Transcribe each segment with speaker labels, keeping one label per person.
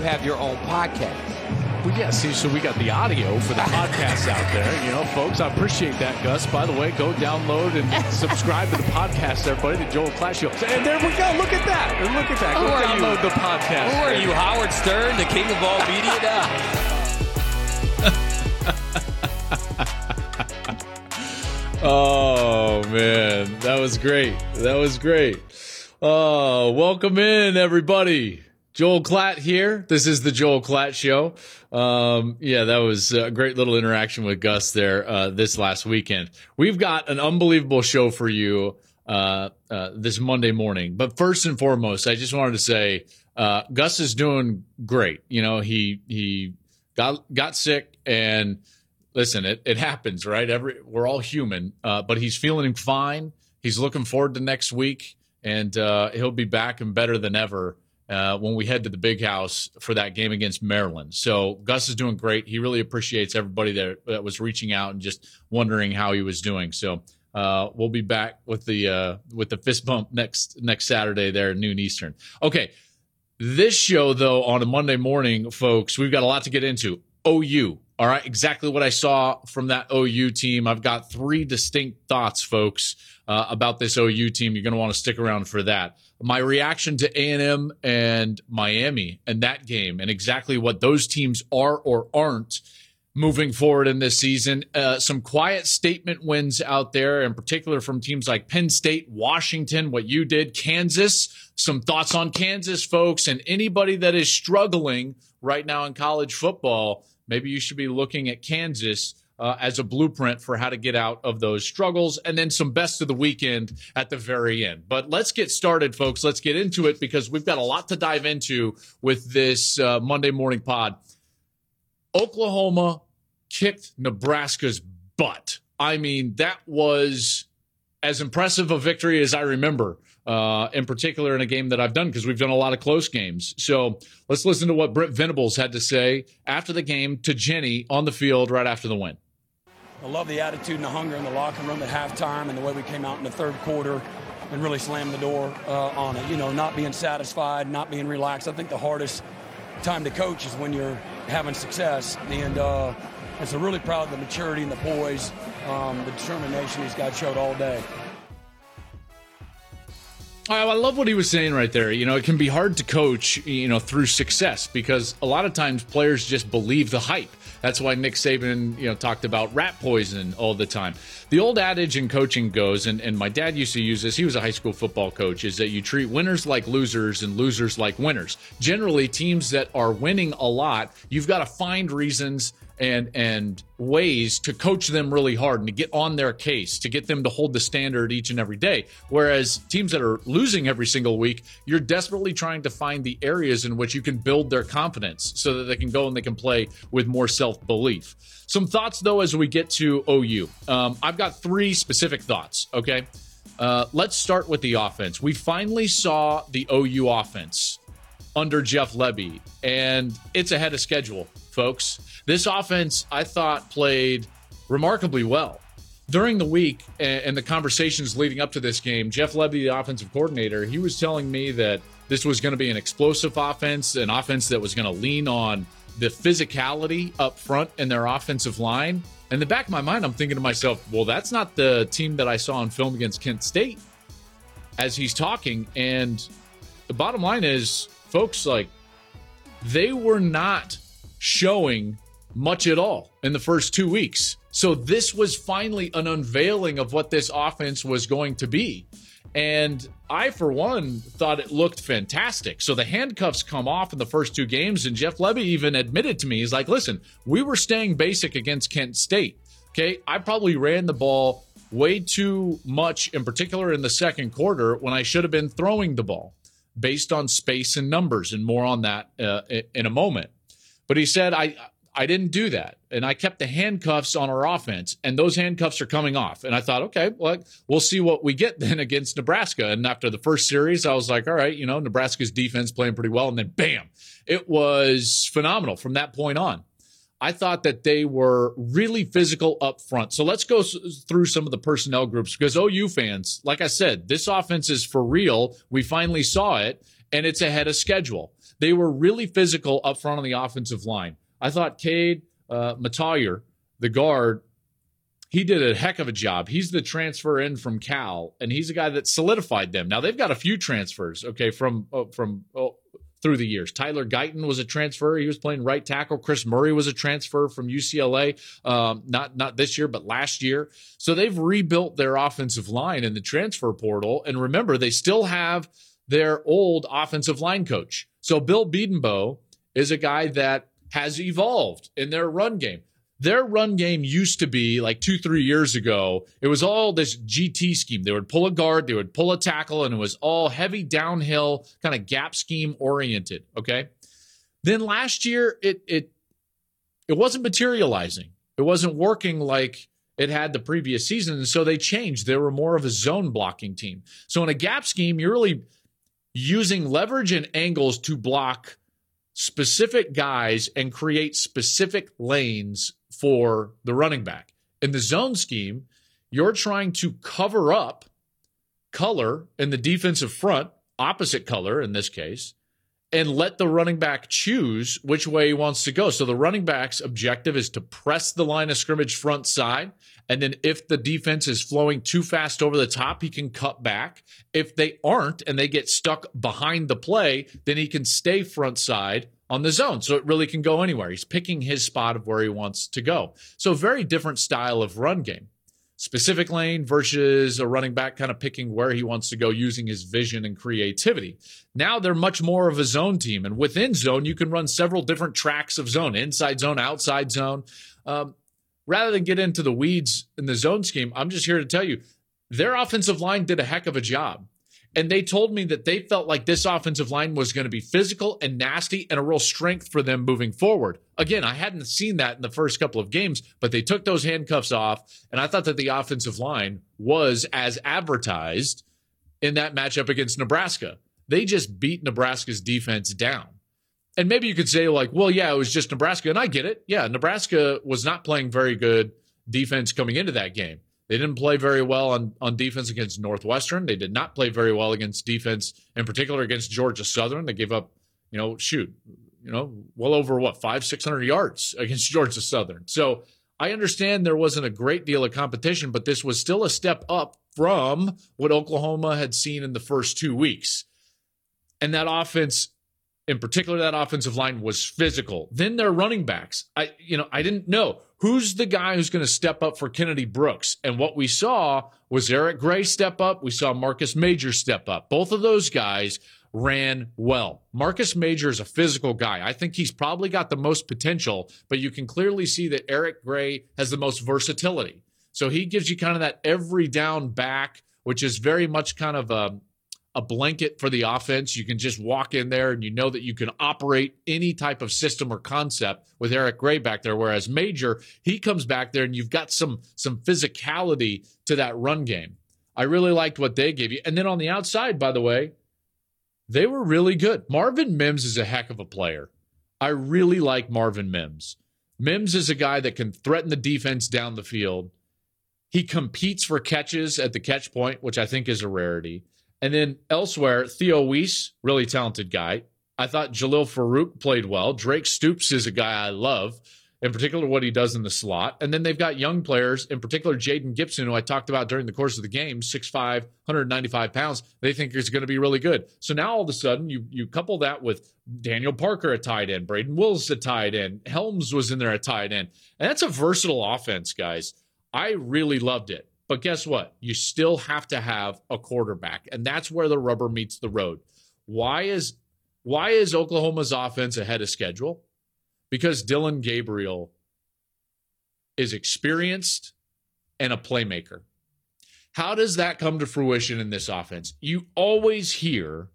Speaker 1: You have your own podcast.
Speaker 2: Well, yeah, see, so we got the audio for the podcast out there. You know, folks, I appreciate that, Gus. By the way, go download and subscribe to the podcast, everybody, the Joel Klatt Show. And there we go. Look at that. And look at that. Go
Speaker 1: Who are
Speaker 2: download
Speaker 1: you?
Speaker 2: the podcast.
Speaker 1: Who are you, Howard Stern, the king of all media now?
Speaker 2: Oh, man. That was great. That was great. Oh, welcome in, everybody. Joel Klatt here. This is the Joel Klatt Show. Um, yeah, that was a great little interaction with Gus there uh, this last weekend. We've got an unbelievable show for you uh, uh, this Monday morning. But first and foremost, I just wanted to say uh, Gus is doing great. You know, he he got got sick and listen, it, it happens, right? Every we're all human, uh, but he's feeling fine. He's looking forward to next week, and uh, he'll be back and better than ever uh, when we head to the big house for that game against Maryland. So Gus is doing great. He really appreciates everybody that, that was reaching out and just wondering how he was doing. So uh, we'll be back with the uh, with the fist bump next next Saturday there noon Eastern. Okay. This show, though, on a Monday morning, folks, we've got a lot to get into. OU. All right. Exactly what I saw from that OU team. I've got three distinct thoughts, folks, uh, about this OU team. You're going to want to stick around for that. My reaction to A&M and Miami and that game and exactly what those teams are or aren't moving forward in this season. Uh, some quiet statement wins out there, in particular from teams like Penn State, Washington, what you did, Kansas. Some thoughts on Kansas, folks, and anybody that is struggling right now in college football. Maybe you should be looking at Kansas uh, as a blueprint for how to get out of those struggles, and then some best of the weekend at the very end. But let's get started, folks. Let's get into it because we've got a lot to dive into with this uh, Monday morning pod. Oklahoma kicked Nebraska's butt. I mean, that was as impressive a victory as I remember, uh, in particular in a game that I've done because we've done a lot of close games. So let's listen to what Brent Venables had to say after the game to Jenny on the field right after the win.
Speaker 3: I love the attitude and the hunger in the locker room at halftime and the way we came out in the third quarter and really slammed the door uh, on it. You know, not being satisfied, not being relaxed. I think the hardest time to coach is when you're having success. And, uh, and so really proud of the maturity and the poise, um, the determination he's got showed all day.
Speaker 2: I love what he was saying right there. You know, it can be hard to coach, you know, through success because a lot of times players just believe the hype. That's why Nick Saban, you know, talked about rat poison all the time. The old adage in coaching goes, and, and my dad used to use this, he was a high school football coach, is that you treat winners like losers and losers like winners. Generally, teams that are winning a lot, you've got to find reasons and and ways to coach them really hard and to get on their case to get them to hold the standard each and every day. Whereas teams that are losing every single week you're desperately trying to find the areas in which you can build their confidence so that they can go and they can play with more self-belief. Some thoughts though as we get to ou um, i've got three specific thoughts okay? Uh, let's start with the offense. We finally saw the ou offense under Jeff Lebby, and it's ahead of schedule, folks. This offense, I thought, played remarkably well. During the week and the conversations leading up to this game, Jeff Lebby, the offensive coordinator, he was telling me that this was going to be an explosive offense, an offense that was going to lean on the physicality up front in their offensive line. In the back of my mind, I'm thinking to myself, well, that's not the team that I saw on film against Kent State as he's talking. And the bottom line is, folks, like they were not showing much at all in the first two weeks. So this was finally an unveiling of what this offense was going to be. And I, for one, thought it looked fantastic. So the handcuffs come off in the first two games, and Jeff Lebby even admitted to me, he's like, listen, we were staying basic against Kent State. Okay. I probably ran the ball way too much, in particular in the second quarter, when I should have been throwing the ball. Based on space and numbers, and more on that uh, in a moment. But he said, I, I didn't do that. And I kept the handcuffs on our offense, and those handcuffs are coming off. And I thought, okay, well, we'll see what we get then against Nebraska. And after the first series, I was like, all right, you know, Nebraska's defense playing pretty well. And then bam, it was phenomenal from that point on. I thought that they were really physical up front. So let's go through some of the personnel groups because OU fans, like I said, this offense is for real. We finally saw it, and it's ahead of schedule. They were really physical up front on the offensive line. I thought Cade uh, Mettauer, the guard, he did a heck of a job. He's the transfer in from Cal, and he's a guy that solidified them. Now they've got a few transfers, okay, from uh, from oh, through the years. Tyler Guyton was a transfer; he was playing right tackle. Chris Murray was a transfer from UCLA, um, not not this year, but last year. So they've rebuilt their offensive line in the transfer portal, and remember, they still have their old offensive line coach. So Bill Bedenbaugh is a guy that has evolved in their run game. Their run game used to be like two, three years ago. It was all this GT scheme. They would pull a guard, they would pull a tackle, and it was all heavy downhill, kind of gap scheme oriented. Okay. Then last year, it it it wasn't materializing. It wasn't working like it had the previous season. And so they changed. They were more of a zone blocking team. So in a gap scheme, you're really using leverage and angles to block specific guys and create specific lanes for the running back. In the zone scheme, you're trying to cover up color in the defensive front, opposite color in this case, and let the running back choose which way he wants to go. So the running back's objective is to press the line of scrimmage front side. And then if the defense is flowing too fast over the top, he can cut back. If they aren't and they get stuck behind the play, then he can stay front side on the zone. So it really can go anywhere. He's picking his spot of where he wants to go. So very different style of run game specific lane versus a running back kind of picking where he wants to go using his vision and creativity. Now they're much more of a zone team. And within zone, you can run several different tracks of zone inside zone, outside zone. Um, rather than get into the weeds in the zone scheme, I'm just here to tell you their offensive line did a heck of a job. And they told me that they felt like this offensive line was going to be physical and nasty and a real strength for them moving forward. Again, I hadn't seen that in the first couple of games, but they took those handcuffs off. And I thought that the offensive line was as advertised in that matchup against Nebraska. They just beat Nebraska's defense down. And maybe you could say, like, well, yeah, it was just Nebraska. And I get it. Yeah, Nebraska was not playing very good defense coming into that game. They didn't play very well on, on defense against Northwestern. They did not play very well against defense, in particular against Georgia Southern. They gave up, you know, shoot, you know, well over what, five, 600 yards against Georgia Southern. So I understand there wasn't a great deal of competition, but this was still a step up from what Oklahoma had seen in the first two weeks. And that offense in particular that offensive line was physical. Then their running backs. I you know, I didn't know who's the guy who's going to step up for Kennedy Brooks. And what we saw was Eric Gray step up, we saw Marcus Major step up. Both of those guys ran well. Marcus Major is a physical guy. I think he's probably got the most potential, but you can clearly see that Eric Gray has the most versatility. So he gives you kind of that every down back, which is very much kind of a a blanket for the offense. You can just walk in there and you know that you can operate any type of system or concept with Eric Gray back there. Whereas Major, he comes back there and you've got some some physicality to that run game. I really liked what they gave you. And then on the outside, by the way, they were really good. Marvin Mims is a heck of a player. I really like Marvin Mims. Mims is a guy that can threaten the defense down the field. He competes for catches at the catch point, which I think is a rarity. And then elsewhere, Theo Wease, really talented guy. I thought Jalil Farooq played well. Drake Stoops is a guy I love, in particular what he does in the slot. And then they've got young players, in particular Jayden Gibson, who I talked about during the course of the game, 6'5, 195 pounds. They think is going to be really good. So now all of a sudden, you you couple that with Daniel Parker at tight end, Brayden Willis at tight end, Helms was in there at tight end. And that's a versatile offense, guys. I really loved it. But guess what? You still have to have a quarterback, and that's where the rubber meets the road. Why is why is Oklahoma's offense ahead of schedule? Because Dillon Gabriel is experienced and a playmaker. How does that come to fruition in this offense? You always hear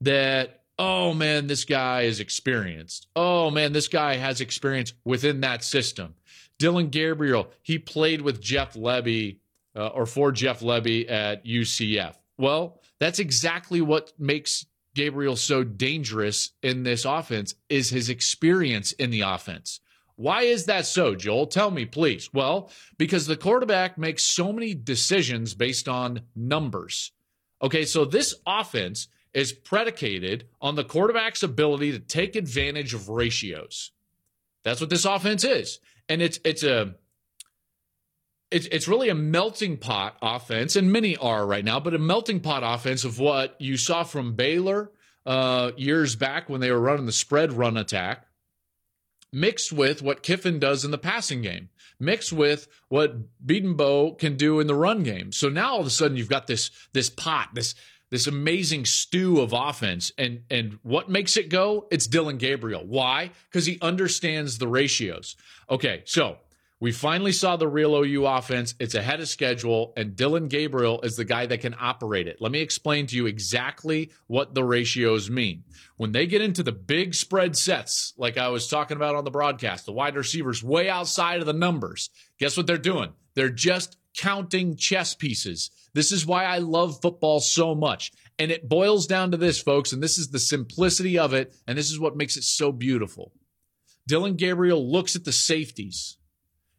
Speaker 2: that, oh man, this guy is experienced. Oh man, this guy has experience within that system. Dillon Gabriel, he played with Jeff Lebby uh, or for Jeff Lebby at UCF. Well, that's exactly what makes Gabriel so dangerous in this offense is his experience in the offense. Why is that so, Joel? Tell me, please. Well, because the quarterback makes so many decisions based on numbers. Okay, so this offense is predicated on the quarterback's ability to take advantage of ratios. That's what this offense is. And it's it's a it's it's really a melting pot offense, and many are right now, but a melting pot offense of what you saw from Baylor uh, years back when they were running the spread run attack, mixed with what Kiffin does in the passing game, mixed with what Bedenbaugh can do in the run game. So now all of a sudden you've got this this pot, this this amazing stew of offense. And and what makes it go? It's Dillon Gabriel. Why? Because he understands the ratios. Okay, so we finally saw the real OU offense. It's ahead of schedule, and Dillon Gabriel is the guy that can operate it. Let me explain to you exactly what the ratios mean. When they get into the big spread sets, like I was talking about on the broadcast, the wide receivers way outside of the numbers, guess what they're doing? They're just counting chess pieces. This is why I love football so much. And it boils down to this, folks, and this is the simplicity of it, and this is what makes it so beautiful. Dillon Gabriel looks at the safeties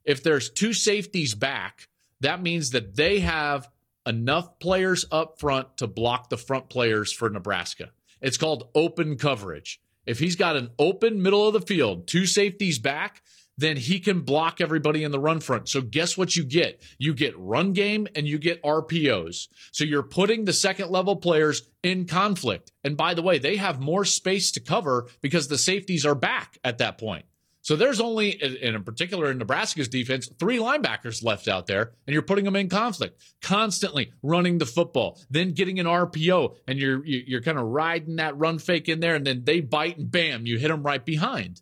Speaker 2: if there's two safeties back, that means that they have enough players up front to block the front players for Nebraska. It's called open coverage. If he's got an open middle of the field, two safeties back, then he can block everybody in the run front. So guess what you get? You get run game and you get RPOs. So you're putting the second level players in conflict. And by the way, they have more space to cover because the safeties are back at that point. So there's only, in particular in Nebraska's defense, three linebackers left out there, and you're putting them in conflict, constantly running the football, then getting an RPO, and you're you're kind of riding that run fake in there, and then they bite and bam, you hit them right behind.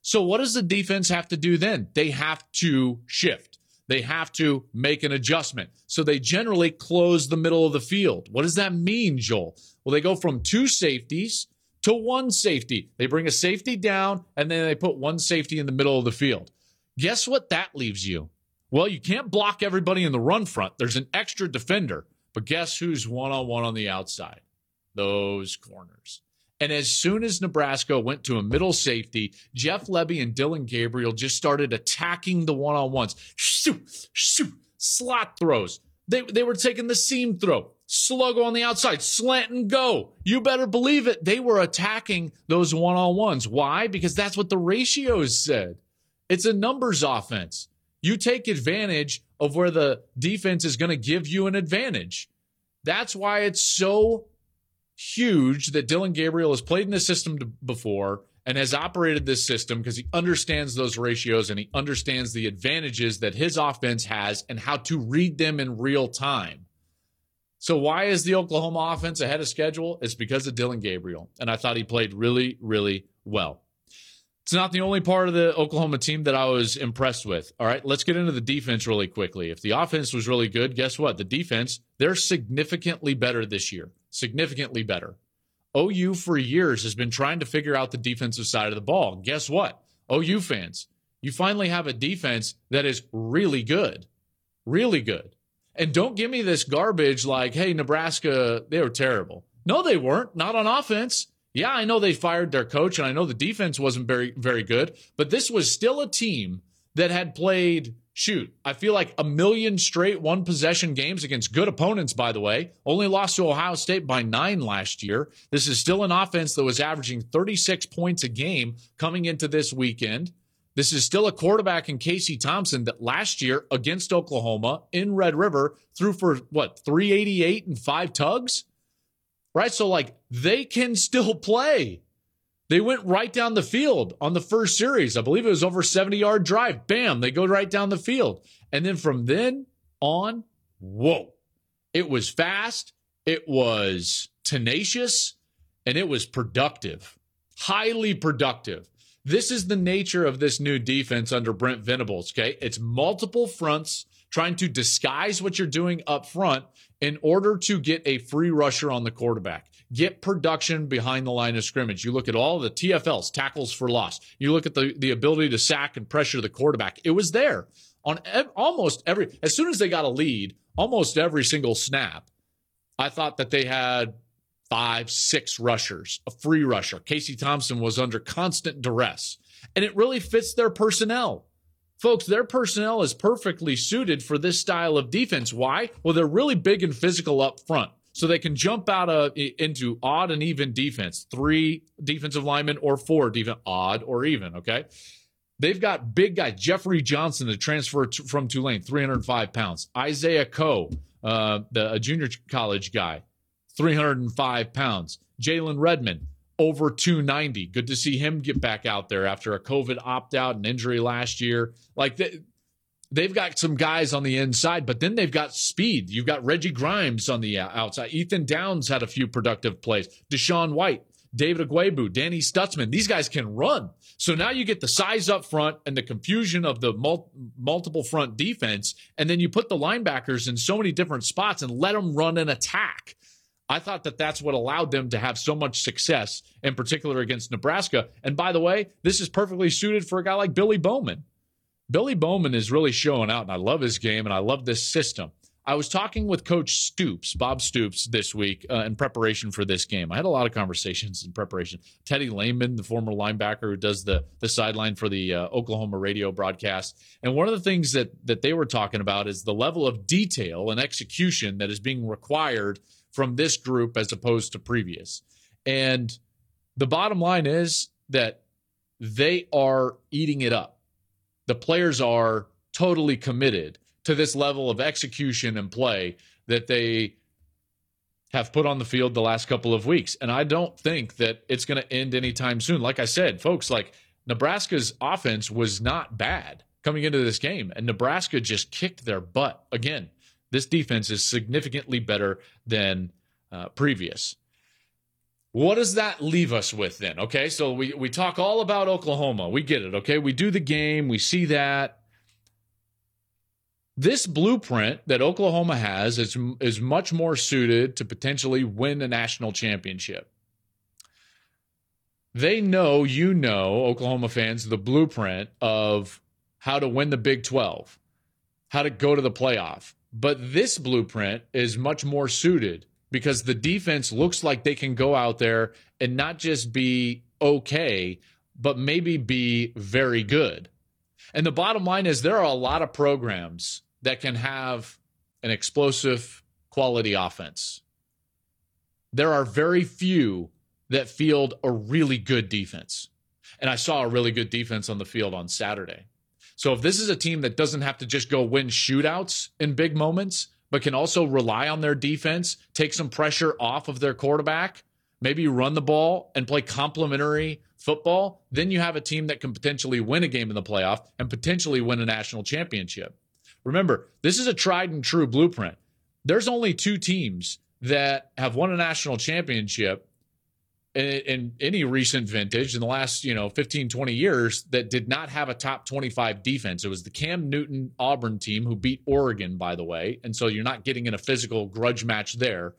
Speaker 2: So what does the defense have to do then? They have to shift. They have to make an adjustment. So they generally close the middle of the field. What does that mean, Joel? Well, they go from two safeties to one safety. They bring a safety down and then they put one safety in the middle of the field. Guess what that leaves you? Well, you can't block everybody in the run front. There's an extra defender. But guess who's one on one on the outside? Those corners. And as soon as Nebraska went to a middle safety, Jeff Lebby and Dillon Gabriel just started attacking the one on ones. Shoot, shoot, slot throws. They, they were taking the seam throw sluggo on the outside, slant and go. You better believe it. They were attacking those one on ones. Why? Because that's what the ratios said. It's a numbers offense. You take advantage of where the defense is going to give you an advantage. That's why it's so huge that Dillon Gabriel has played in this system before and has operated this system because he understands those ratios and he understands the advantages that his offense has and how to read them in real time. So why is the Oklahoma offense ahead of schedule? It's because of Dillon Gabriel. And I thought he played really, really well. It's not the only part of the Oklahoma team that I was impressed with. All right, let's get into the defense really quickly. If the offense was really good, guess what? The defense, they're significantly better this year. Significantly better. OU for years has been trying to figure out the defensive side of the ball. Guess what? OU fans, you finally have a defense that is really good. Really good. And don't give me this garbage like, hey, Nebraska, they were terrible. No, they weren't. Not on offense. Yeah, I know they fired their coach and I know the defense wasn't very, very good, but this was still a team that had played, shoot, I feel like a million straight one possession games against good opponents, by the way. Only lost to Ohio State by nine last year. This is still an offense that was averaging 36 points a game coming into this weekend. This is still a quarterback in Casey Thompson that last year against Oklahoma in Red River threw for what, 388 and five tugs? Right? So, like, they can still play. They went right down the field on the first series. I believe it was over 70 yard drive. Bam, they go right down the field. And then from then on, whoa, it was fast, it was tenacious, and it was productive, highly productive. This is the nature of this new defense under Brent Venables. Okay. It's multiple fronts trying to disguise what you're doing up front in order to get a free rusher on the quarterback. Get production behind the line of scrimmage. You look at all the TFLs, tackles for loss. You look at the, the ability to sack and pressure the quarterback. It was there on ev- almost every, as soon as they got a lead, almost every single snap. I thought that they had five, six rushers, a free rusher. Casey Thompson was under constant duress, and it really fits their personnel. Folks, their personnel is perfectly suited for this style of defense. Why? Well, they're really big and physical up front. So they can jump out of, into odd and even defense, three defensive linemen or four defense, odd or even. Okay. They've got big guy Jeffrey Johnson, the transfer t- from Tulane, 305 pounds. Isaiah Coe, uh, the a junior college guy, 305 pounds. Jalen Redmond, over 290. Good to see him get back out there after a COVID opt out and injury last year. Like they, they've got some guys on the inside, but then they've got speed. You've got Reggie Grimes on the outside. Ethan Downs had a few productive plays. DaShaun White, David Ugwoegbu, Danny Stutsman. These guys can run. So now you get the size up front and the confusion of the mul- multiple front defense, and then you put the linebackers in so many different spots and let them run an attack. I thought that that's what allowed them to have so much success, in particular against Nebraska. And by the way, this is perfectly suited for a guy like Billy Bowman. Billy Bowman is really showing out, and I love his game and I love this system. I was talking with Coach Stoops, Bob Stoops, this week uh, in preparation for this game. I had a lot of conversations in preparation. Teddy Lehman, the former linebacker who does the the sideline for the uh, Oklahoma radio broadcast, and one of the things that that they were talking about is the level of detail and execution that is being required from this group as opposed to previous. And the bottom line is that they are eating it up. The players are totally committed to this level of execution and play that they have put on the field the last couple of weeks. And I don't think that it's going to end anytime soon. Like I said, folks, like Nebraska's offense was not bad coming into this game, and Nebraska just kicked their butt again this defense is significantly better than uh, previous. What does that leave us with then? Okay, so we, we talk all about Oklahoma. We get it. Okay, we do the game, we see that. This blueprint that Oklahoma has is, is much more suited to potentially win a national championship. They know, you know, Oklahoma fans, the blueprint of how to win the Big 12, how to go to the playoff, but this blueprint is much more suited because the defense looks like they can go out there and not just be okay, but maybe be very good. And the bottom line is there are a lot of programs that can have an explosive quality offense. There are very few that field a really good defense. And I saw a really good defense on the field on Saturday. So if this is a team that doesn't have to just go win shootouts in big moments, but can also rely on their defense, take some pressure off of their quarterback, maybe run the ball and play complementary football, then you have a team that can potentially win a game in the playoff and potentially win a national championship. Remember, this is a tried and true blueprint. There's only two teams that have won a national championship in, in, any recent vintage in the last you know 15 20 years that did not have a top 25 defense. It was the cam newton auburn team who beat oregon by the way and so you're not getting in a physical grudge match there.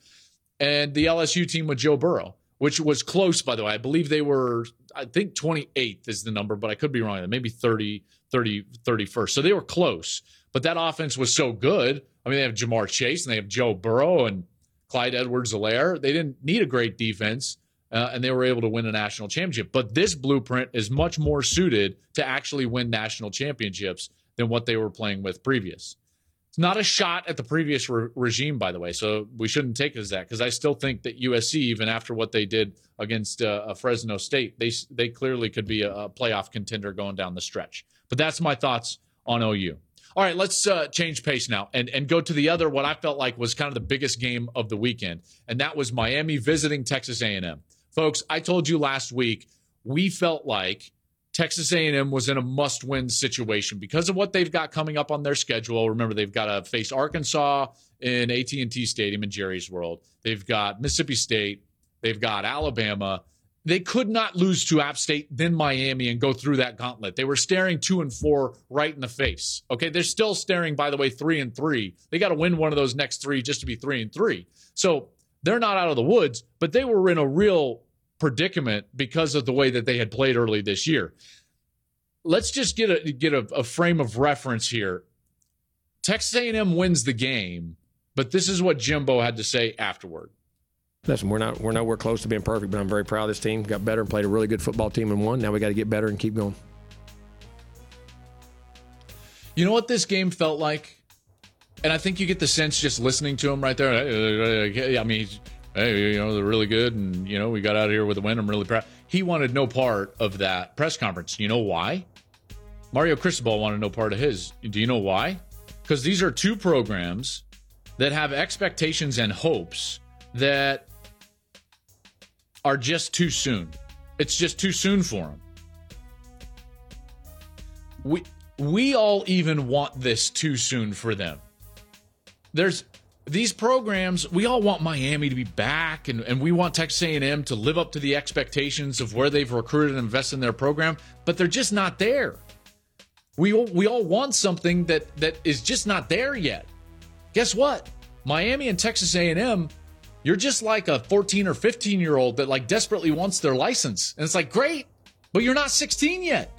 Speaker 2: And the lsu team with joe burrow which was close by the way. I believe they were i think 28th is the number but i could be wrong maybe 30 30 31st so they were close but that offense was so good. I mean they have Ja'Marr chase and they have joe burrow and clyde edwards-helaire. They didn't need a great defense uh, and they were able to win a national championship. But this blueprint is much more suited to actually win national championships than what they were playing with previous. It's not a shot at the previous re- regime, by the way, so we shouldn't take it as that because I still think that USC, even after what they did against uh, Fresno State, they they clearly could be a, a, playoff contender going down the stretch. But that's my thoughts on OU. All right, let's uh, change pace now and, and go to the other what I felt like was kind of the biggest game of the weekend, and that was Miami visiting Texas A&M. Folks, I told you last week we felt like Texas A&M was in a must-win situation because of what they've got coming up on their schedule. Remember, they've got to face Arkansas in AT&T Stadium in Jerry's World. They've got Mississippi State. They've got Alabama. They could not lose to App State, then Miami, and go through that gauntlet. They were staring two and four right in the face. Okay, they're still staring, by the way, three and three. They got to win one of those next three just to be three and three. So they're not out of the woods, but they were in a real predicament because of the way that they had played early this year. Let's just get a get a, a frame of reference here. Texas A&M wins the game, but this is what Jimbo had to say afterward.
Speaker 4: Listen, we're not we're nowhere close to being perfect, but I'm very proud of this team. Got better and played a really good football team and won. Now we got to get better and keep going.
Speaker 2: You know what this game felt like? And I think you get the sense just listening to him right there. I mean, hey, you know, they're really good. And, you know, we got out of here with a win. I'm really proud. He wanted no part of that press conference. You know why? Mario Cristobal wanted no part of his. Do you know why? Because these are two programs that have expectations and hopes that are just too soon. It's just too soon for them. We we all even want this too soon for them. There's these programs, we all want Miami to be back and, and we want Texas A&M to live up to the expectations of where they've recruited and invested in their program, but they're just not there. We we all want something that that is just not there yet. Guess what? Miami and Texas A&M, you're just like a 14 or 15 year old that like desperately wants their license. And it's like, great, but you're not 16 yet.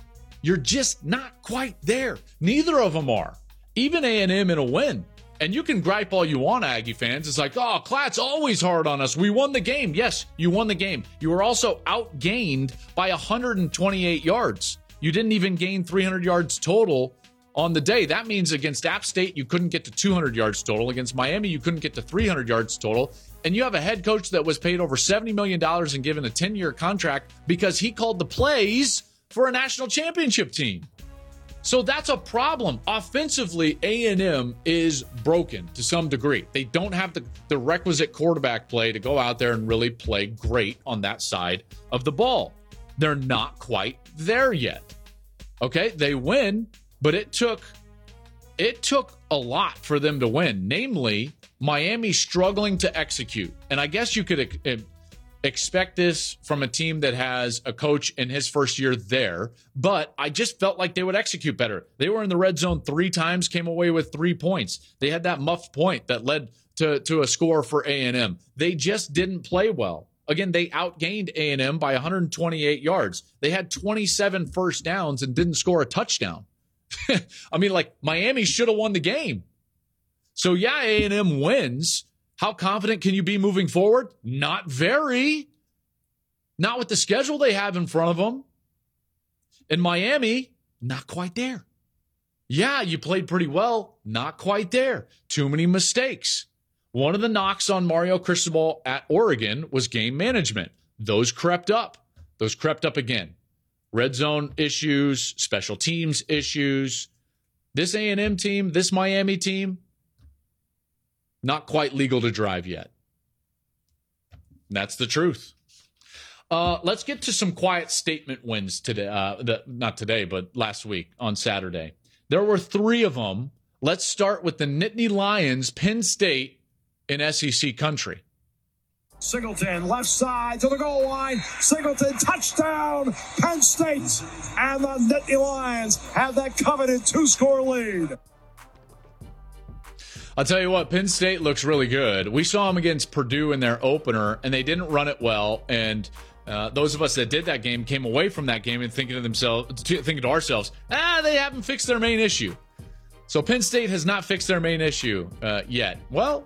Speaker 2: You're just not quite there. Neither of them are. Even A&M in a win. And you can gripe all you want, Aggie fans. It's like, oh, Klatt's always hard on us. We won the game. Yes, you won the game. You were also outgained by 128 yards. You didn't even gain 300 yards total on the day. That means against App State, you couldn't get to 200 yards total. Against Miami, you couldn't get to 300 yards total. And you have a head coach that was paid over $70 million and given a 10 year contract because he called the plays for a national championship team. So that's a problem. Offensively, A&M is broken to some degree. They don't have the, the requisite quarterback play to go out there and really play great on that side of the ball. They're not quite there yet. Okay, they win, but it took it took a lot for them to win. Namely, Miami struggling to execute. And I guess you could eh, expect this from a team that has a coach in his first year there, but I just felt like they would execute better. They were in the red zone three times, came away with three points. They had that muffed point that led to, to a score for A&M. They just didn't play well. Again, they outgained A&M by 128 yards. They had 27 first downs and didn't score a touchdown. I mean, like Miami should have won the game. So yeah, A&M wins, how confident can you be moving forward? Not very. Not with the schedule they have in front of them. In Miami, not quite there. Yeah, you played pretty well. Not quite there. Too many mistakes. One of the knocks on Mario Cristobal at Oregon was game management. Those crept up. Those crept up again. Red zone issues, special teams issues. This A&M team, this Miami team, not quite legal to drive yet. That's the truth. Uh, let's get to some quiet statement wins today. Uh, the, not today, but last week on Saturday. There were three of them. Let's start with the Nittany Lions, Penn State in SEC country.
Speaker 5: Singleton, left side to the goal line. Singleton, touchdown, Penn State. And the Nittany Lions have that coveted two score lead.
Speaker 2: I'll tell you what, Penn State looks really good. We saw them against Purdue in their opener, and they didn't run it well. And uh, those of us that did that game came away from that game and thinking to themselves, thinking to ourselves, ah, they haven't fixed their main issue. So Penn State has not fixed their main issue uh, yet. Well,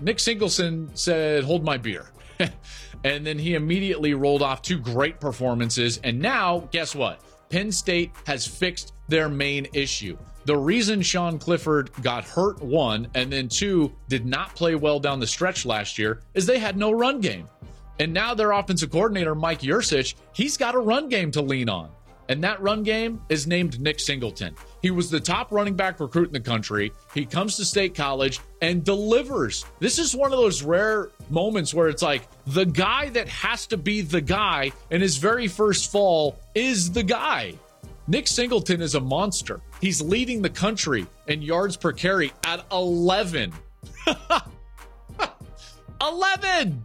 Speaker 2: Nick Singleton said, "Hold my beer," and then he immediately rolled off two great performances. And now, guess what? Penn State has fixed their main issue. The reason Sean Clifford got hurt, one, and then two, did not play well down the stretch last year, is they had no run game. And now their offensive coordinator, Mike Yurcich, he's got a run game to lean on. And that run game is named Nick Singleton. He was the top running back recruit in the country. He comes to state college and delivers. This is one of those rare moments where it's like the guy that has to be the guy in his very first fall is the guy. Nick Singleton is a monster. He's leading the country in yards per carry at 11. 11!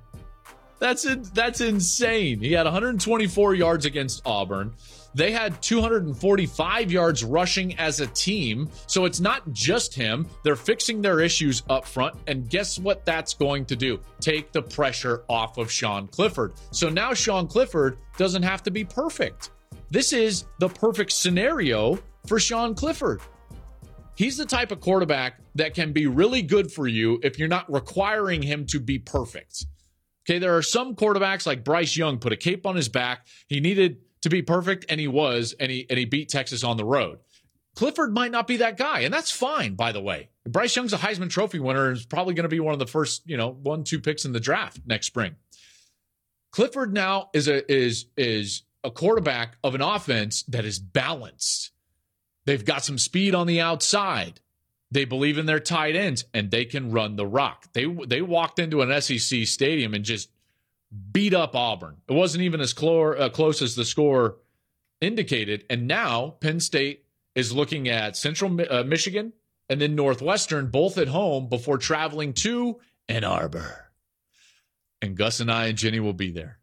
Speaker 2: That's in, that's insane. He had 124 yards against Auburn. They had 245 yards rushing as a team. So it's not just him. They're fixing their issues up front. And guess what that's going to do? Take the pressure off of Sean Clifford. So now Sean Clifford doesn't have to be perfect. This is the perfect scenario for Sean Clifford. He's the type of quarterback that can be really good for you if you're not requiring him to be perfect. Okay, there are some quarterbacks like Bryce Young put a cape on his back. He needed to be perfect, and he was, and he and he beat Texas on the road. Clifford might not be that guy, and that's fine, by the way. Bryce Young's a Heisman Trophy winner and is probably going to be one of the first, you know, one, two picks in the draft next spring. Clifford now is a is is a quarterback of an offense that is balanced. They've got some speed on the outside. They believe in their tight ends and they can run the rock. They they walked into an SEC stadium and just beat up Auburn. It wasn't even as close, uh, close as the score indicated. And now Penn State is looking at Central uh, Michigan and then Northwestern, both at home before traveling to Ann Arbor. And Gus and I and Jenny will be there.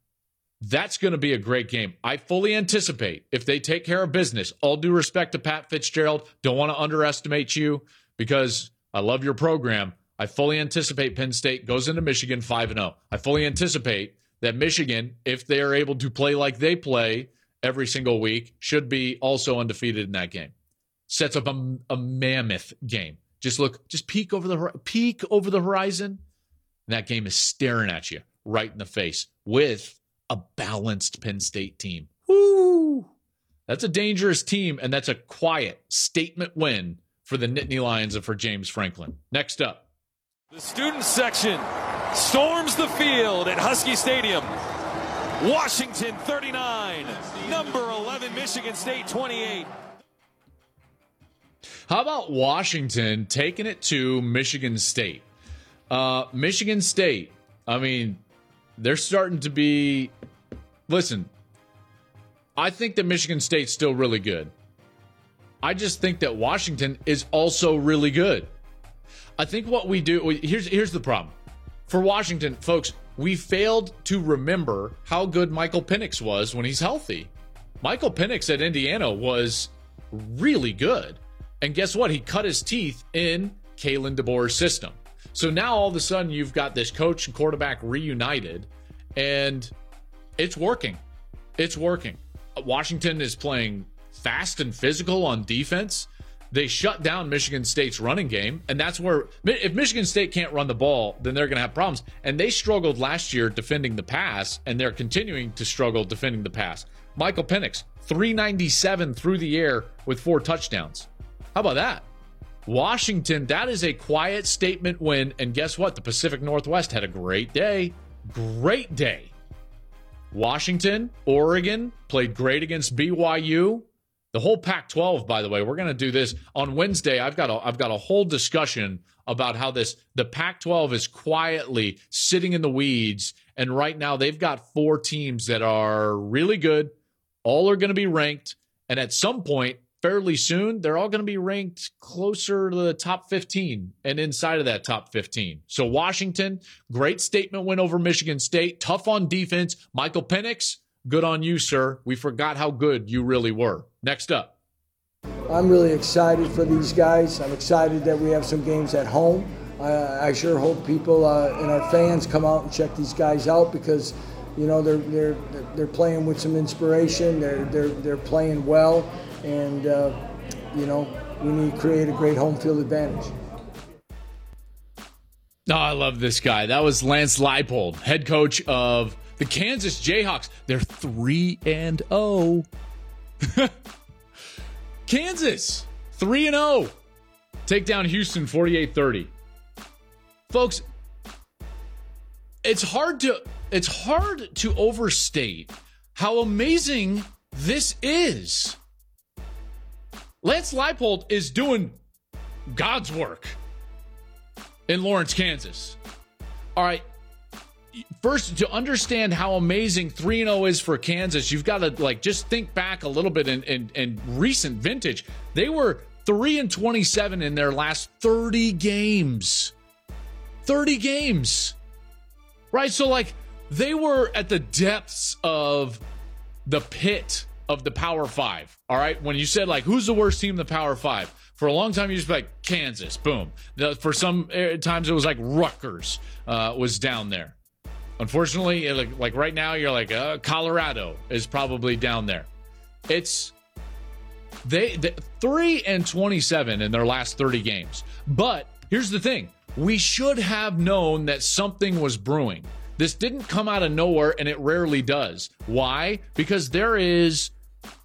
Speaker 2: That's going to be a great game. I fully anticipate if they take care of business, all due respect to Pat Fitzgerald, don't want to underestimate you because I love your program. I fully anticipate Penn State goes into Michigan 5 0. I fully anticipate that Michigan, if they are able to play like they play every single week, should be also undefeated in that game. Sets up a, a mammoth game. Just look, just peek over the peek over the horizon. And that game is staring at you right in the face with a balanced Penn State team. Woo! That's a dangerous team, and that's a quiet statement win for the Nittany Lions and for James Franklin. Next up.
Speaker 6: The student section storms the field at Husky Stadium. Washington 39, number 11, Michigan State 28.
Speaker 2: How about Washington taking it to Michigan State? Uh, Michigan State, I mean, they're starting to be. Listen, I think that Michigan State's still really good. I just think that Washington is also really good. I think what we do here's here's the problem. For Washington, folks, we failed to remember how good Michael Penix was when he's healthy. Michael Penix at Indiana was really good. And guess what? He cut his teeth in Kalen DeBoer's system. So now all of a sudden you've got this coach and quarterback reunited, and it's working. It's working. Washington is playing fast and physical on defense. They shut down Michigan State's running game, and that's where if Michigan State can't run the ball, then they're going to have problems. And they struggled last year defending the pass, and they're continuing to struggle defending the pass. Michael Penix, 397 through the air with four touchdowns. How about that? Washington, that is a quiet statement win. And guess what? The Pacific Northwest had a great day. Great day. Washington, Oregon played great against BYU. The whole Pac-12, by the way, we're going to do this on Wednesday. I've got a I've got a whole discussion about how this the Pac-12 is quietly sitting in the weeds, and right now they've got four teams that are really good. All are going to be ranked, and at some point, fairly soon, they're all going to be ranked closer to the top 15 and inside of that top 15. So, Washington, great statement win over Michigan State. Tough on defense. Michael Penix, good on you, sir. We forgot how good you really were. Next up.
Speaker 7: I'm really excited for these guys. I'm excited that we have some games at home. I, I sure hope people uh, and our fans come out and check these guys out because, you know, they're they're they're playing with some inspiration. They're they're they're playing well and uh, you know we need to create a great home field advantage.
Speaker 2: Oh, I love this guy. That was Lance Leipold, head coach of the Kansas Jayhawks. They're three and zero. Oh. Kansas three and zero. Oh. Take down Houston 48-30. Folks, it's hard to it's hard to overstate how amazing this is. Lance Leipold is doing God's work in Lawrence, Kansas. All right. First, to understand how amazing 3 0 is for Kansas, you've got to like just think back a little bit in, in, in recent vintage. They were 3 and 27 in their last 30 games. 30 games. Right? So, like, they were at the depths of the pit of the Power Five. All right. When you said, like, who's the worst team in the Power Five? For a long time, you just like, Kansas, boom. The, for some uh, times, it was like Rutgers uh, was down there. Unfortunately, like, like right now, you're like, uh, Colorado is probably down there. It's they, they 3 and 27 in their last 30 games. But here's the thing we should have known that something was brewing. This didn't come out of nowhere and it rarely does. Why? Because there is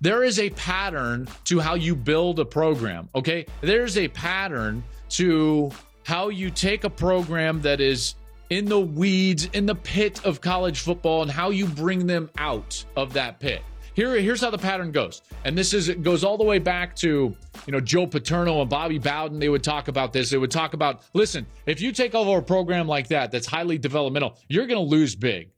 Speaker 2: there is a pattern to how you build a program, okay? There's a pattern to how you take a program that is in the weeds, in the pit of college football and how you bring them out of that pit. Here, here's how the pattern goes. And this is it goes all the way back to, you know, Joe Paterno and Bobby Bowden. They would talk about this. They would talk about, listen, if you take over a program like that that's highly developmental, you're gonna lose big.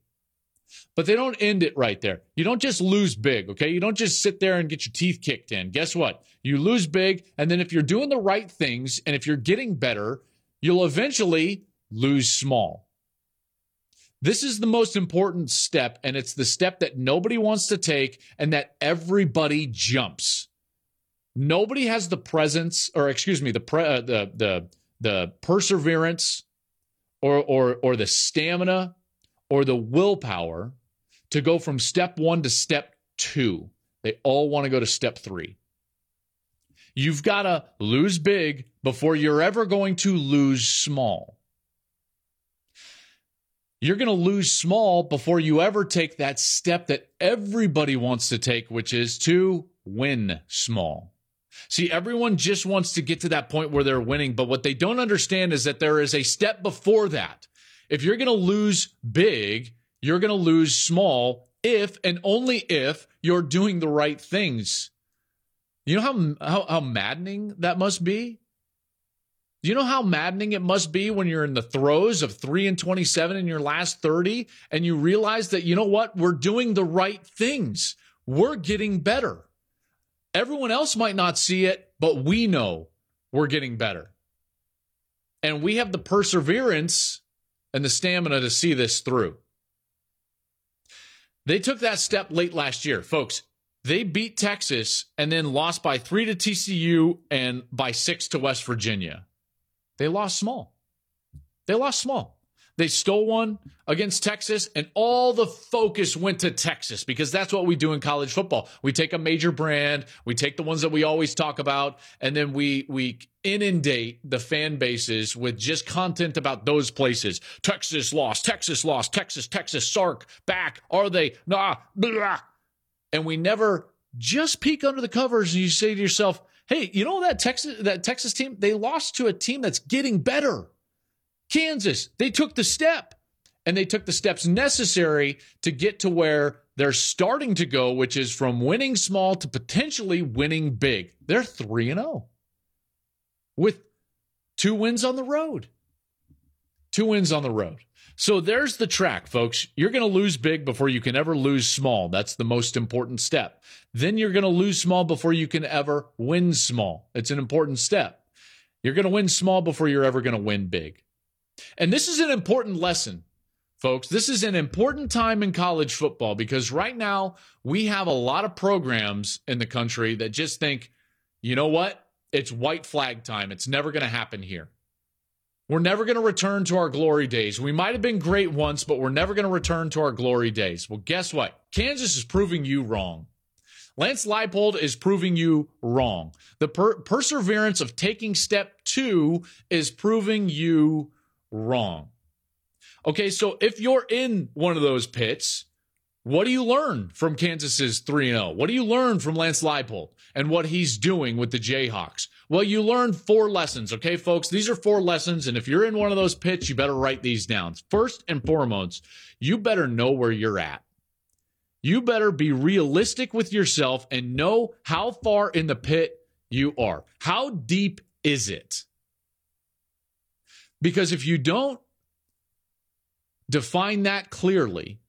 Speaker 2: But they don't end it right there. You don't just lose big, okay? You don't just sit there and get your teeth kicked in. Guess what? You lose big, and then if you're doing the right things and if you're getting better, you'll eventually lose small. This is the most important step, and it's the step that nobody wants to take and that everybody jumps. Nobody has the presence, or excuse me, the pre, uh, the the the perseverance, or or or the stamina, or the willpower to go from step one to step two. They all want to go to step three. You've got to lose big before you're ever going to lose small you're going to lose small before you ever take that step that everybody wants to take, which is to win small. See, everyone just wants to get to that point where they're winning, but what they don't understand is that there is a step before that. If you're going to lose big, you're going to lose small if and only if you're doing the right things. You know how, how, how maddening that must be? You know how maddening it must be when you're in the throes of 3 and 27 in your last 30 and you realize that, you know what, we're doing the right things. We're getting better. Everyone else might not see it, but we know we're getting better. And we have the perseverance and the stamina to see this through. They took that step late last year. Folks, they beat Texas and then lost by three to TCU and by six to West Virginia. They lost small. They lost small. They stole one against Texas, and all the focus went to Texas because that's what we do in college football. We take a major brand, we take the ones that we always talk about, and then we we inundate the fan bases with just content about those places. Texas lost, Texas lost, Texas, Texas, Sark back. Are they? Nah, blah. And we never just peek under the covers and you say to yourself, Hey, you know that Texas that Texas team? They lost to a team that's getting better. Kansas, they took the step and they took the steps necessary to get to where they're starting to go, which is from winning small to potentially winning big. They're 3 and 0 with two wins on the road. Two wins on the road. So there's the track, folks. You're going to lose big before you can ever lose small. That's the most important step. Then you're going to lose small before you can ever win small. It's an important step. You're going to win small before you're ever going to win big. And this is an important lesson, folks. This is an important time in college football because right now we have a lot of programs in the country that just think, you know what? It's white flag time. It's never going to happen here. We're never going to return to our glory days. We might have been great once, but we're never going to return to our glory days. Well, guess what? Kansas is proving you wrong. Lance Leipold is proving you wrong. The per- perseverance of taking step two is proving you wrong. Okay, so if you're in one of those pits, what do you learn from Kansas's 3 0? What do you learn from Lance Leipold and what he's doing with the Jayhawks? Well, you learn four lessons, okay, folks? These are four lessons. And if you're in one of those pits, you better write these down. First and foremost, you better know where you're at. You better be realistic with yourself and know how far in the pit you are. How deep is it? Because if you don't define that clearly,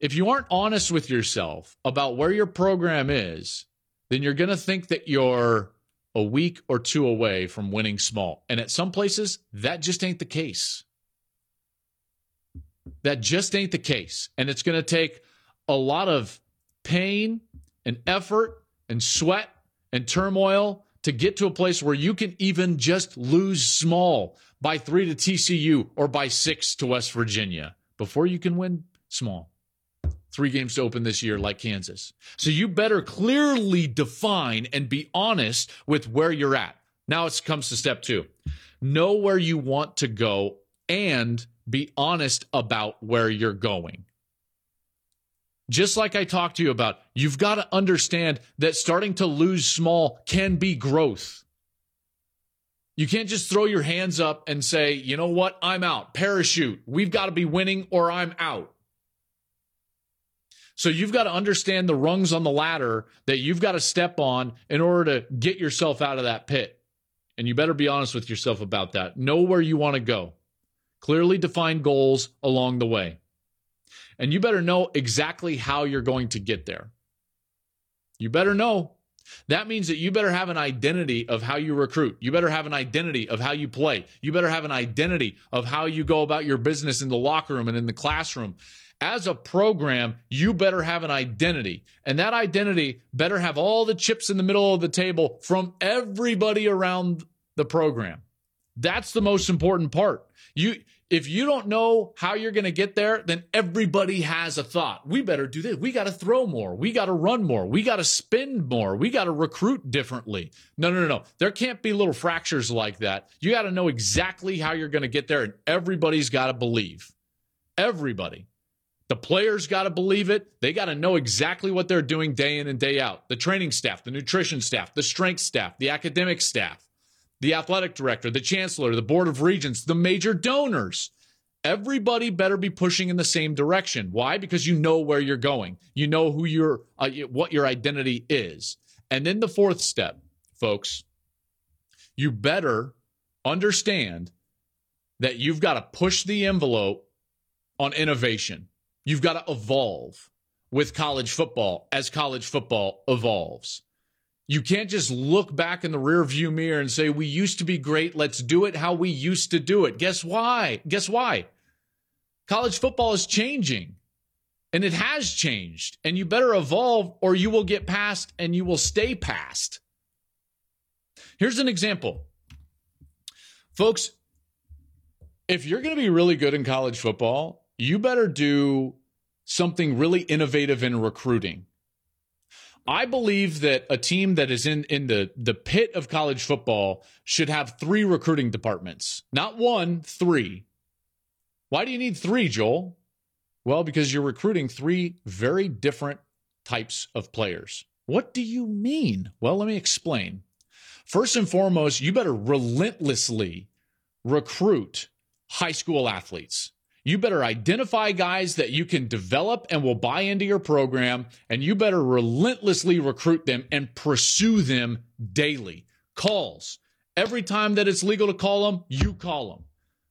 Speaker 2: if you aren't honest with yourself about where your program is, then you're going to think that you're a week or two away from winning small. And at some places, that just ain't the case. That just ain't the case. And it's going to take a lot of pain and effort and sweat and turmoil to get to a place where you can even just lose small by three to TCU or by six to West Virginia before you can win small. Three games to open this year, like Kansas. So you better clearly define and be honest with where you're at. Now it comes to step two know where you want to go and be honest about where you're going. Just like I talked to you about, you've got to understand that starting to lose small can be growth. You can't just throw your hands up and say, you know what, I'm out. Parachute. We've got to be winning or I'm out. So you've got to understand the rungs on the ladder that you've got to step on in order to get yourself out of that pit. And you better be honest with yourself about that. Know where you want to go. Clearly define goals along the way. And you better know exactly how you're going to get there. You better know. That means that you better have an identity of how you recruit. You better have an identity of how you play. You better have an identity of how you go about your business in the locker room and in the classroom. As a program, you better have an identity. And that identity better have all the chips in the middle of the table from everybody around the program. That's the most important part. You if you don't know how you're going to get there, then everybody has a thought. We better do this. We got to throw more. We got to run more. We got to spend more. We got to recruit differently. No, no, no, no. There can't be little fractures like that. You got to know exactly how you're going to get there, and everybody's got to believe. Everybody. The players got to believe it. They got to know exactly what they're doing day in and day out. The training staff, the nutrition staff, the strength staff, the academic staff the athletic director, the chancellor, the board of regents, the major donors. Everybody better be pushing in the same direction. Why? Because you know where you're going. You know who your uh, what your identity is. And then the fourth step, folks, you better understand that you've got to push the envelope on innovation. You've got to evolve with college football as college football evolves. You can't just look back in the rearview mirror and say, we used to be great. Let's do it how we used to do it. Guess why? Guess why? College football is changing and it has changed and you better evolve or you will get passed and you will stay passed. Here's an example. Folks, if you're going to be really good in college football, you better do something really innovative in recruiting. I believe that a team that is in, in the, the pit of college football should have three recruiting departments. Not one, three. Why do you need three, Joel? Well, because you're recruiting three very different types of players. What do you mean? Well, let me explain. First and foremost, you better relentlessly recruit high school athletes. You better identify guys that you can develop and will buy into your program, and you better relentlessly recruit them and pursue them daily. Calls. Every time that it's legal to call them, you call them.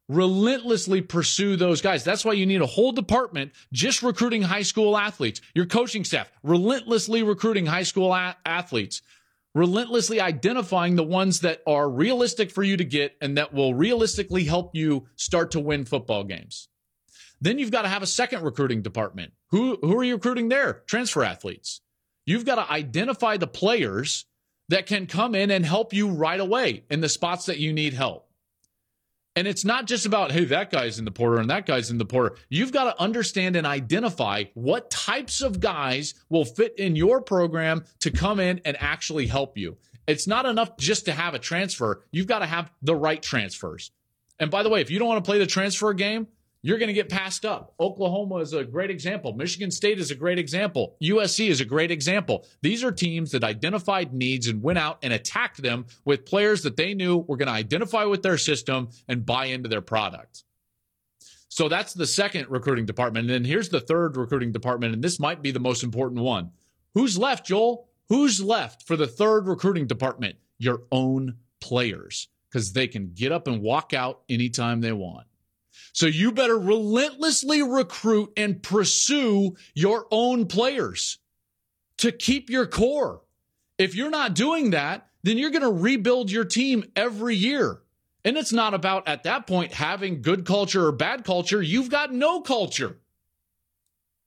Speaker 2: Relentlessly pursue those guys. That's why you need a whole department just recruiting high school athletes. Your coaching staff, relentlessly recruiting high school a- athletes relentlessly identifying the ones that are realistic for you to get and that will realistically help you start to win football games. Then you've got to have a second recruiting department. Who, who are you recruiting there? Transfer athletes. You've got to identify the players that can come in and help you right away in the spots that you need help. And it's not just about, hey, that guy's in the portal and that guy's in the portal. You've got to understand and identify what types of guys will fit in your program to come in and actually help you. It's not enough just to have a transfer. You've got to have the right transfers. And by the way, if you don't want to play the transfer game, you're going to get passed up. Oklahoma is a great example. Michigan State is a great example. USC is a great example. These are teams that identified needs and went out and attacked them with players that they knew were going to identify with their system and buy into their product. So that's the second recruiting department. And then here's the third recruiting department, and this might be the most important one. Who's left, Joel? Who's left for the third recruiting department? Your own players, because they can get up and walk out anytime they want. So you better relentlessly recruit and pursue your own players to keep your core. If you're not doing that, then you're going to rebuild your team every year. And it's not about at that point having good culture or bad culture. You've got no culture.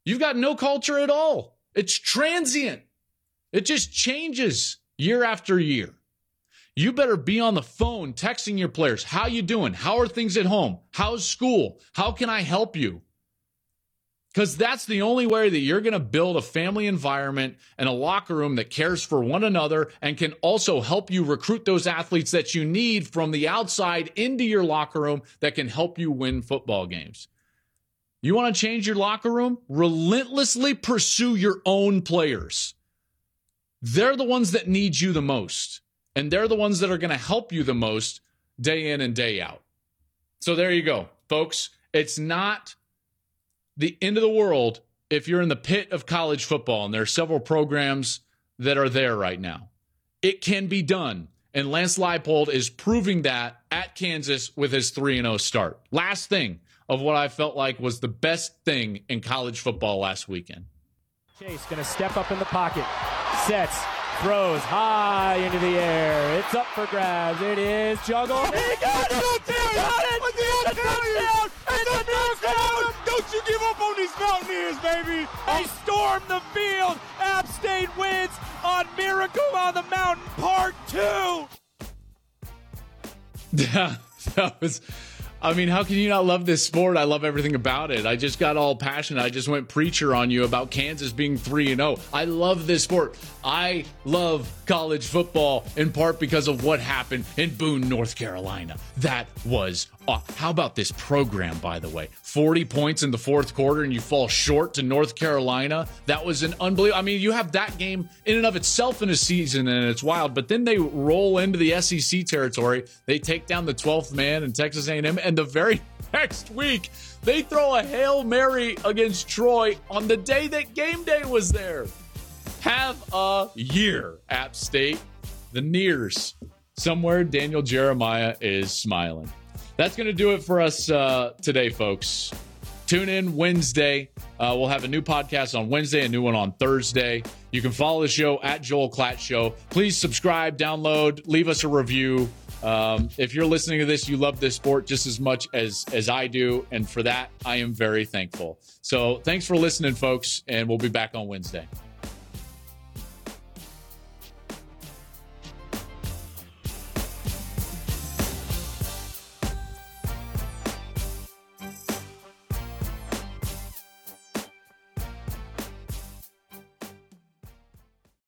Speaker 2: You've got no culture at all. It's transient. It just changes year after year. You better be on the phone texting your players. How you doing? How are things at home? How's school? How can I help you? Because that's the only way that you're going to build a family environment and a locker room that cares for one another and can also help you recruit those athletes that you need from the outside into your locker room that can help you win football games. You want to change your locker room? Relentlessly pursue your own players. They're the ones that need you the most, and they're the ones that are going to help you the most day in and day out. So there you go, folks. It's not the end of the world if you're in the pit of college football, and there are several programs that are there right now. It can be done. And Lance Leipold is proving that at Kansas with his 3 0 start. Last thing of what I felt like was the best thing in college football last weekend.
Speaker 8: Chase going to step up in the pocket, sets, throws high into the air. It's up for grabs. It is juggle. He got it! He got it! It's a touchdown! It's a touchdown!
Speaker 9: Don't you give up on these Mountaineers, baby!
Speaker 8: They storm the field. App State wins on Miracle on the Mountain Part Two.
Speaker 2: Yeah, that was. I mean, how can you not love this sport? I love everything about it. I just got all passionate. I just went preacher on you about Kansas being 3 and 0. I love this sport. I love college football in part because of what happened in Boone, North Carolina. That was how about this program by the way? 40 points in the fourth quarter and you fall short to North Carolina. That was an unbelievable. I mean, you have that game in and of itself in a season and it's wild, but then they roll into the SEC territory. They take down the 12th man in Texas A&M and the very next week they throw a Hail Mary against Troy on the day that game day was there. Have a year, App State. The Nears. Somewhere Daniel Jeremiah is smiling. That's going to do it for us uh, today, folks. Tune in Wednesday. Uh, we'll have a new podcast on Wednesday, a new one on Thursday. You can follow the show at Joel Klatt Show. Please subscribe, download, leave us a review. Um, if you're listening to this, you love this sport just as much as as I do, and for that, I am very thankful. So, thanks for listening, folks, and we'll be back on Wednesday.